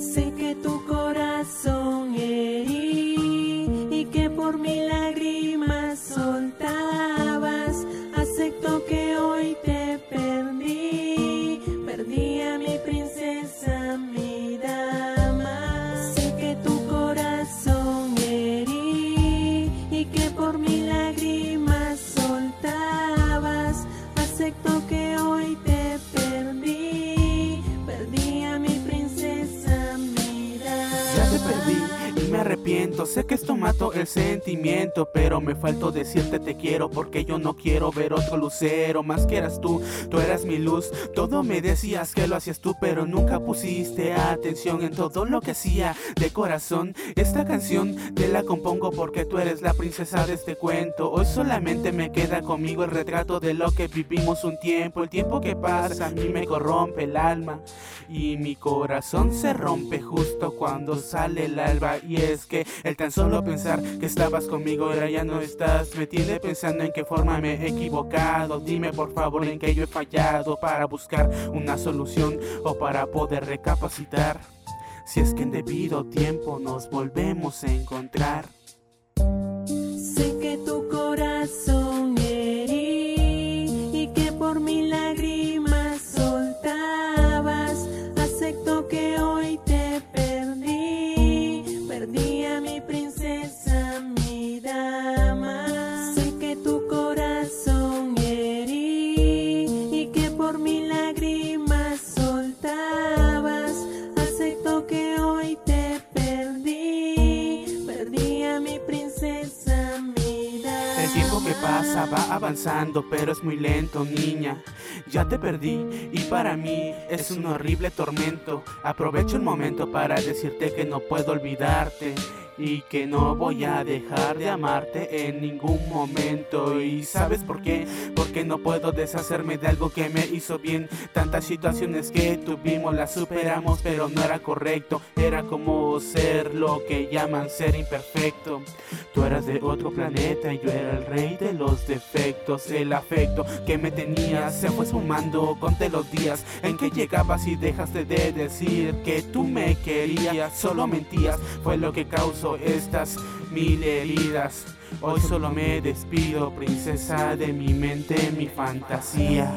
Sé que tu corazón herí y que por mi lágrimas soltabas. Acepto que hoy te perdí. Perdí a mi princesa, mi dama. Sé que tu corazón herí y que por mi lágrimas Sé que esto mato el sentimiento, pero me faltó decirte te quiero porque yo no quiero ver otro lucero más que eras tú. Tú eras mi luz, todo me decías que lo hacías tú, pero nunca pusiste atención en todo lo que hacía de corazón. Esta canción te la compongo porque tú eres la princesa de este cuento. Hoy solamente me queda conmigo el retrato de lo que vivimos un tiempo. El tiempo que pasa a mí me corrompe el alma y mi corazón se rompe justo cuando sale el alba. Y es que el tan solo pensar que estabas conmigo ahora ya no estás me tiene pensando en qué forma me he equivocado. Dime por favor en qué yo he fallado para buscar una solución o para poder recapacitar. Si es que en debido tiempo nos volvemos a encontrar. Princesa, mi dama. El tiempo que pasa va avanzando, pero es muy lento, niña. Ya te perdí y para mí es un horrible tormento. Aprovecho el momento para decirte que no puedo olvidarte y que no voy a dejar de amarte en ningún momento. ¿Y sabes por qué? Porque no puedo deshacerme de algo que me hizo bien. Tantas situaciones que tuvimos las superamos, pero no era correcto. Era como ser lo que llaman ser imperfecto. Tú eras de otro planeta y yo era el rey de los defectos. El afecto que me tenías se fue sumando. Conté los días en que llegabas y dejaste de decir que tú me querías. Solo mentías, fue lo que causó estas mil heridas. Hoy solo me despido, princesa de mi mente, mi fantasía.